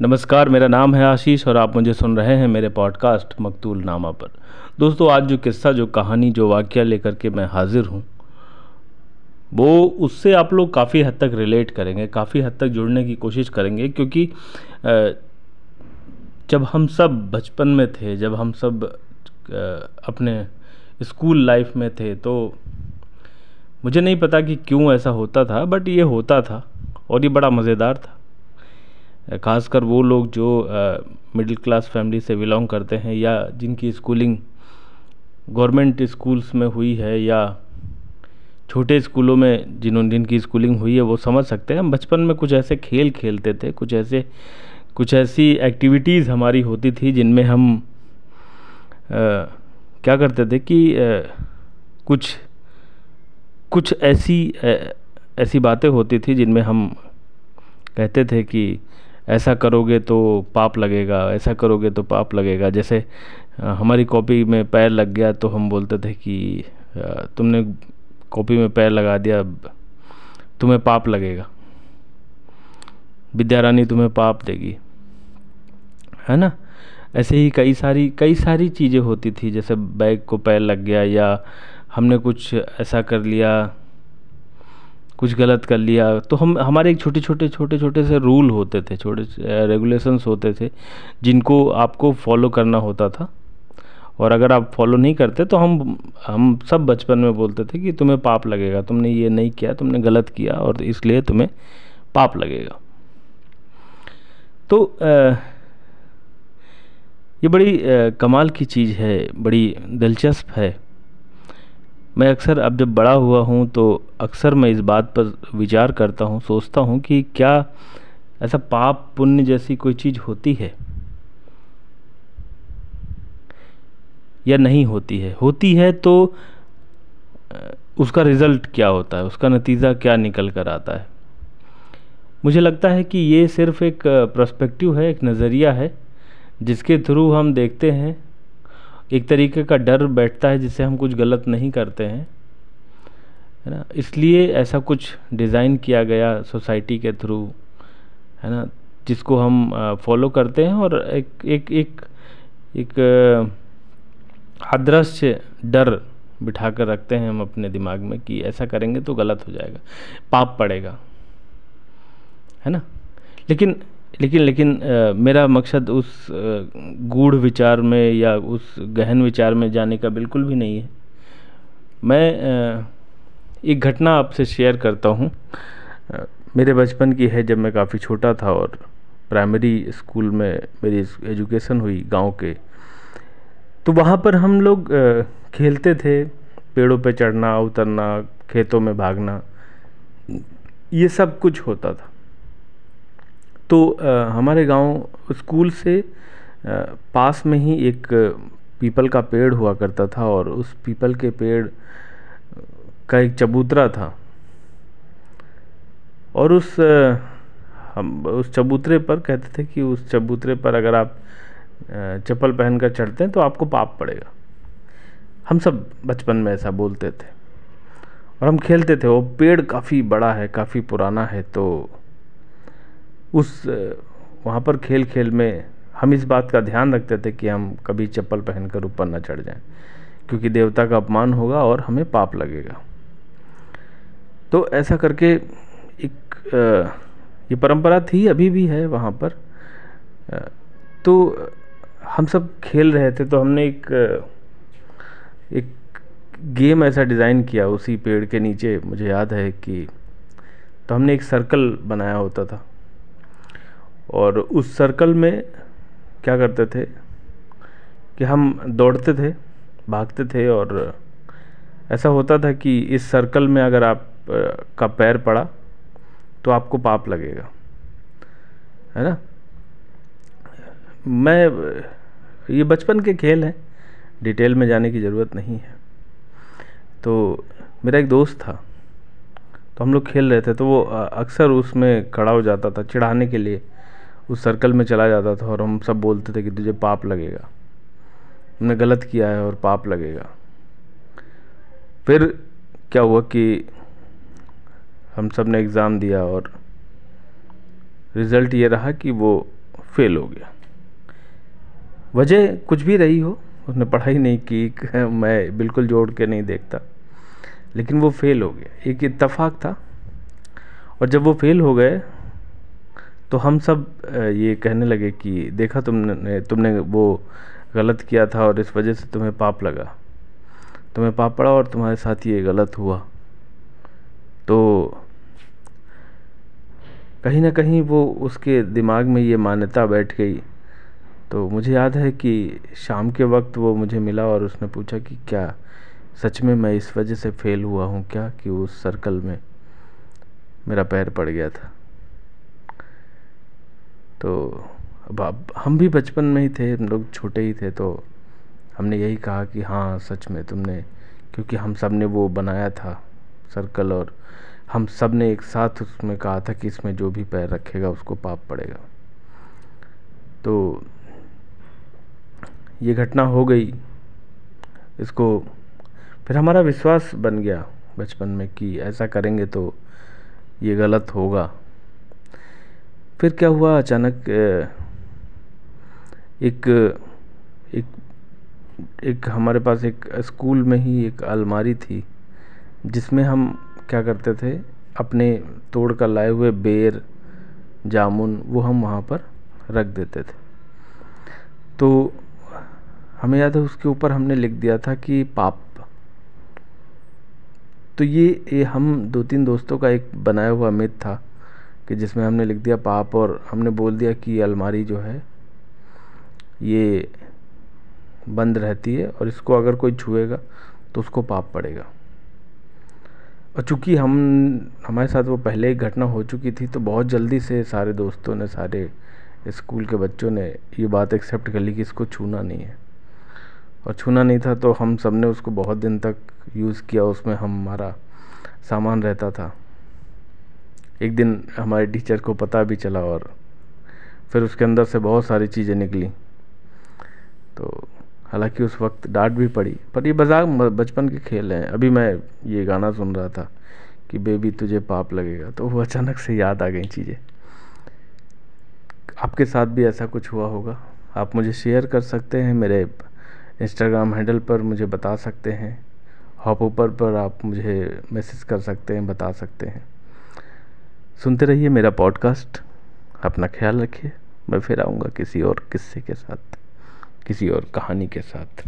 नमस्कार, मेरा नाम है आशीष और आप मुझे सुन रहे हैं मेरे पॉडकास्ट मकतूल नामा पर। दोस्तों, आज जो किस्सा, जो कहानी, जो वाक्य लेकर के मैं हाज़िर हूँ, वो उससे आप लोग काफ़ी हद तक रिलेट करेंगे, काफ़ी हद तक जुड़ने की कोशिश करेंगे, क्योंकि जब हम सब बचपन में थे, जब हम सब अपने स्कूल लाइफ में थे तो मुझे नहीं पता कि क्यों ऐसा होता था, बट ये होता था और ये बड़ा मज़ेदार था। ख़ासकर वो लोग जो मिडिल क्लास फैमिली से बिलोंग करते हैं या जिनकी स्कूलिंग गवर्नमेंट स्कूल्स में हुई है या छोटे स्कूलों में जिन्होंने जिनकी स्कूलिंग हुई है वो समझ सकते हैं। हम बचपन में कुछ ऐसे खेल खेलते थे कुछ ऐसे कुछ ऐसी एक्टिविटीज़ हमारी होती थी जिनमें हम आ, क्या करते थे कि आ, कुछ कुछ ऐसी आ, ऐसी बातें होती थी जिनमें हम कहते थे कि ऐसा करोगे तो पाप लगेगा, ऐसा करोगे तो पाप लगेगा। जैसे हमारी कॉपी में पैर लग गया तो हम बोलते थे कि तुमने कॉपी में पैर लगा दिया, तुम्हें पाप लगेगा। विद्या रानी तुम्हें पाप देगी। है ना? ऐसे ही कई सारी कई सारी चीज़ें होती थी। जैसे बैग को पैर लग गया या हमने कुछ ऐसा कर लिया कुछ गलत कर लिया। तो हम हमारे एक छोटे छोटे छोटे छोटे से रूल होते थे छोटे रेगुलेशंस होते थे जिनको आपको फॉलो करना होता था। और अगर आप फॉलो नहीं करते तो हम हम सब बचपन में बोलते थे कि तुम्हें पाप लगेगा तुमने ये नहीं किया तुमने गलत किया और इसलिए तुम्हें पाप लगेगा। तो आ, ये बड़ी आ, कमाल की चीज़ है बड़ी दिलचस्प है। मैं अक्सर अब जब बड़ा हुआ हूँ तो अक्सर मैं इस बात पर विचार करता हूँ, सोचता हूँ कि क्या ऐसा पाप पुण्य जैसी कोई चीज़ होती है? या नहीं होती है? होती है तो उसका रिज़ल्ट क्या होता है? उसका नतीजा क्या निकल कर आता है? मुझे लगता है कि ये सिर्फ़ एक प्रस्पेक्टिव है, एक नज़रिया है, जिसके थ्रू हम देखते हैं एक तरीके का डर बैठता है जिससे हम कुछ गलत नहीं करते हैं, है ना? इसलिए ऐसा कुछ डिज़ाइन किया गया सोसाइटी के थ्रू, है ना? जिसको हम फॉलो करते हैं और एक एक एक एक अदृश्य डर बिठा कर रखते हैं हम अपने दिमाग में कि ऐसा करेंगे तो गलत हो जाएगा, पाप पड़ेगा, है ना? लेकिन लेकिन लेकिन मेरा मकसद उस गूढ़ विचार में या उस गहन विचार में जाने का बिल्कुल भी नहीं है। मैं एक घटना आपसे शेयर करता हूँ। मेरे बचपन की है जब मैं काफ़ी छोटा था और प्राइमरी स्कूल में मेरी एजुकेशन हुई गाँव के। तो वहाँ पर हम लोग खेलते थे, पेड़ों पे चढ़ना, उतरना, खेतों में भागना। ये सब कुछ होता था। तो हमारे गाँव स्कूल से पास में ही एक पीपल का पेड़ हुआ करता था और उस पीपल के पेड़ का एक चबूतरा था। और उस हम, उस चबूतरे पर कहते थे कि उस चबूतरे पर अगर आप चप्पल पहनकर चढ़ते हैं तो आपको पाप पड़ेगा। हम सब बचपन में ऐसा बोलते थे। और हम खेलते थे, वो पेड़ काफ़ी बड़ा है, काफ़ी पुराना है तो उस वहाँ पर खेल खेल में हम इस बात का ध्यान रखते थे कि हम कभी चप्पल पहनकर ऊपर ना चढ़ जाएँ, क्योंकि देवता का अपमान होगा और हमें पाप लगेगा। तो ऐसा करके एक ये परंपरा थी, अभी भी है वहाँ पर। तो हम सब खेल रहे थे तो हमने एक एक गेम ऐसा डिज़ाइन किया उसी पेड़ के नीचे, मुझे याद है कि तो हमने एक सर्कल बनाया होता था। और उस सर्कल में क्या करते थे? कि हम दौड़ते थे, भागते थे और ऐसा होता था कि इस सर्कल में अगर आप का पैर पड़ा तो आपको पाप लगेगा। है ना? मैं, ये बचपन के खेल हैं डिटेल में जाने की ज़रूरत नहीं है। तो मेरा एक दोस्त था तो हम लोग खेल रहे थे तो वो अक्सर उसमें खड़ा हो जाता था चिढ़ाने के लिए। उस सर्कल में चला जाता था और हम सब बोलते थे कि तुझे पाप लगेगा। तुमने गलत किया है और पाप लगेगा। फिर क्या हुआ कि हम सबने एग्ज़ाम दिया और रिज़ल्ट ये रहा कि वो फेल हो गया। वजह कुछ भी रही हो, उसने पढ़ाई नहीं की, मैं बिल्कुल जोड़ के नहीं देखता। लेकिन वो फेल हो गया। एक इत्तफाक था। और जब वो फेल हो गए तो हम सब ये कहने लगे कि देखा तुमने तुमने वो गलत किया था और इस वजह से तुम्हें पाप लगा। तुम्हें पाप पड़ा और तुम्हारे साथ ये गलत हुआ। तो कहीं ना कहीं वो उसके दिमाग में ये मान्यता बैठ गई। तो मुझे याद है कि शाम के वक्त वो मुझे मिला और उसने पूछा कि क्या सच में मैं इस वजह से फेल हुआ हूँ क्या कि उस सर्कल में मेरा पैर पड़ गया था? तो अब हम भी बचपन में ही थे, हम लोग छोटे ही थे तो हमने यही कहा कि हाँ सच में तुमने, क्योंकि हम सबने वो बनाया था, सर्कल, और हम सबने एक साथ उसमें कहा था कि इसमें जो भी पैर रखेगा, उसको पाप पड़ेगा। तो ये घटना हो गई। इसको फिर हमारा विश्वास बन गया बचपन में कि ऐसा करेंगे तो ये गलत होगा। फिर क्या हुआ अचानक एक एक एक हमारे पास एक स्कूल में ही एक अलमारी थी, जिसमें हम क्या करते थे, अपने तोड़ कर लाए हुए बेर, जामुन, वो हम वहाँ पर रख देते थे। तो हमें याद है, उसके ऊपर हमने लिख दिया था कि पाप। तो ये ये हम दो तीन दोस्तों का एक बनाया हुआ मिथ था। कि जिसमें हमने लिख दिया पाप और हमने बोल दिया कि अलमारी जो है, ये बंद रहती है और इसको अगर कोई छुएगा तो उसको पाप पड़ेगा। और चूँकि हम, हमारे साथ वो पहले ही घटना हो चुकी थी तो बहुत जल्दी से सारे दोस्तों ने, सारे स्कूल के बच्चों ने ये बात एक्सेप्ट कर ली कि इसको छूना नहीं है। और छूना नहीं था तो हम सबने उसको बहुत दिन तक यूज़ किया, उसमें हमारा सामान रहता था। एक दिन हमारे टीचर को पता भी चला और फिर उसके अंदर से बहुत सारी चीज़ें निकली। तो हालाँकि उस वक्त डांट भी पड़ी, पर ये मज़ाक बचपन के खेल हैं। अभी मैं ये गाना सुन रहा था कि, बेबी, तुझे पाप लगेगा। तो वो अचानक से याद आ गई चीज़ें। आपके साथ भी ऐसा कुछ हुआ होगा? आप मुझे शेयर कर सकते हैं? मेरे इंस्टाग्राम हैंडल पर मुझे बता सकते हैं? हॉप ऊपर पर आप मुझे मैसेज कर सकते हैं, बता सकते हैं? सुनते रहिए मेरा पॉडकास्ट अपना ख्याल रखिए। मैं फिर आऊँगा किसी और किस्से के साथ, किसी और कहानी के साथ।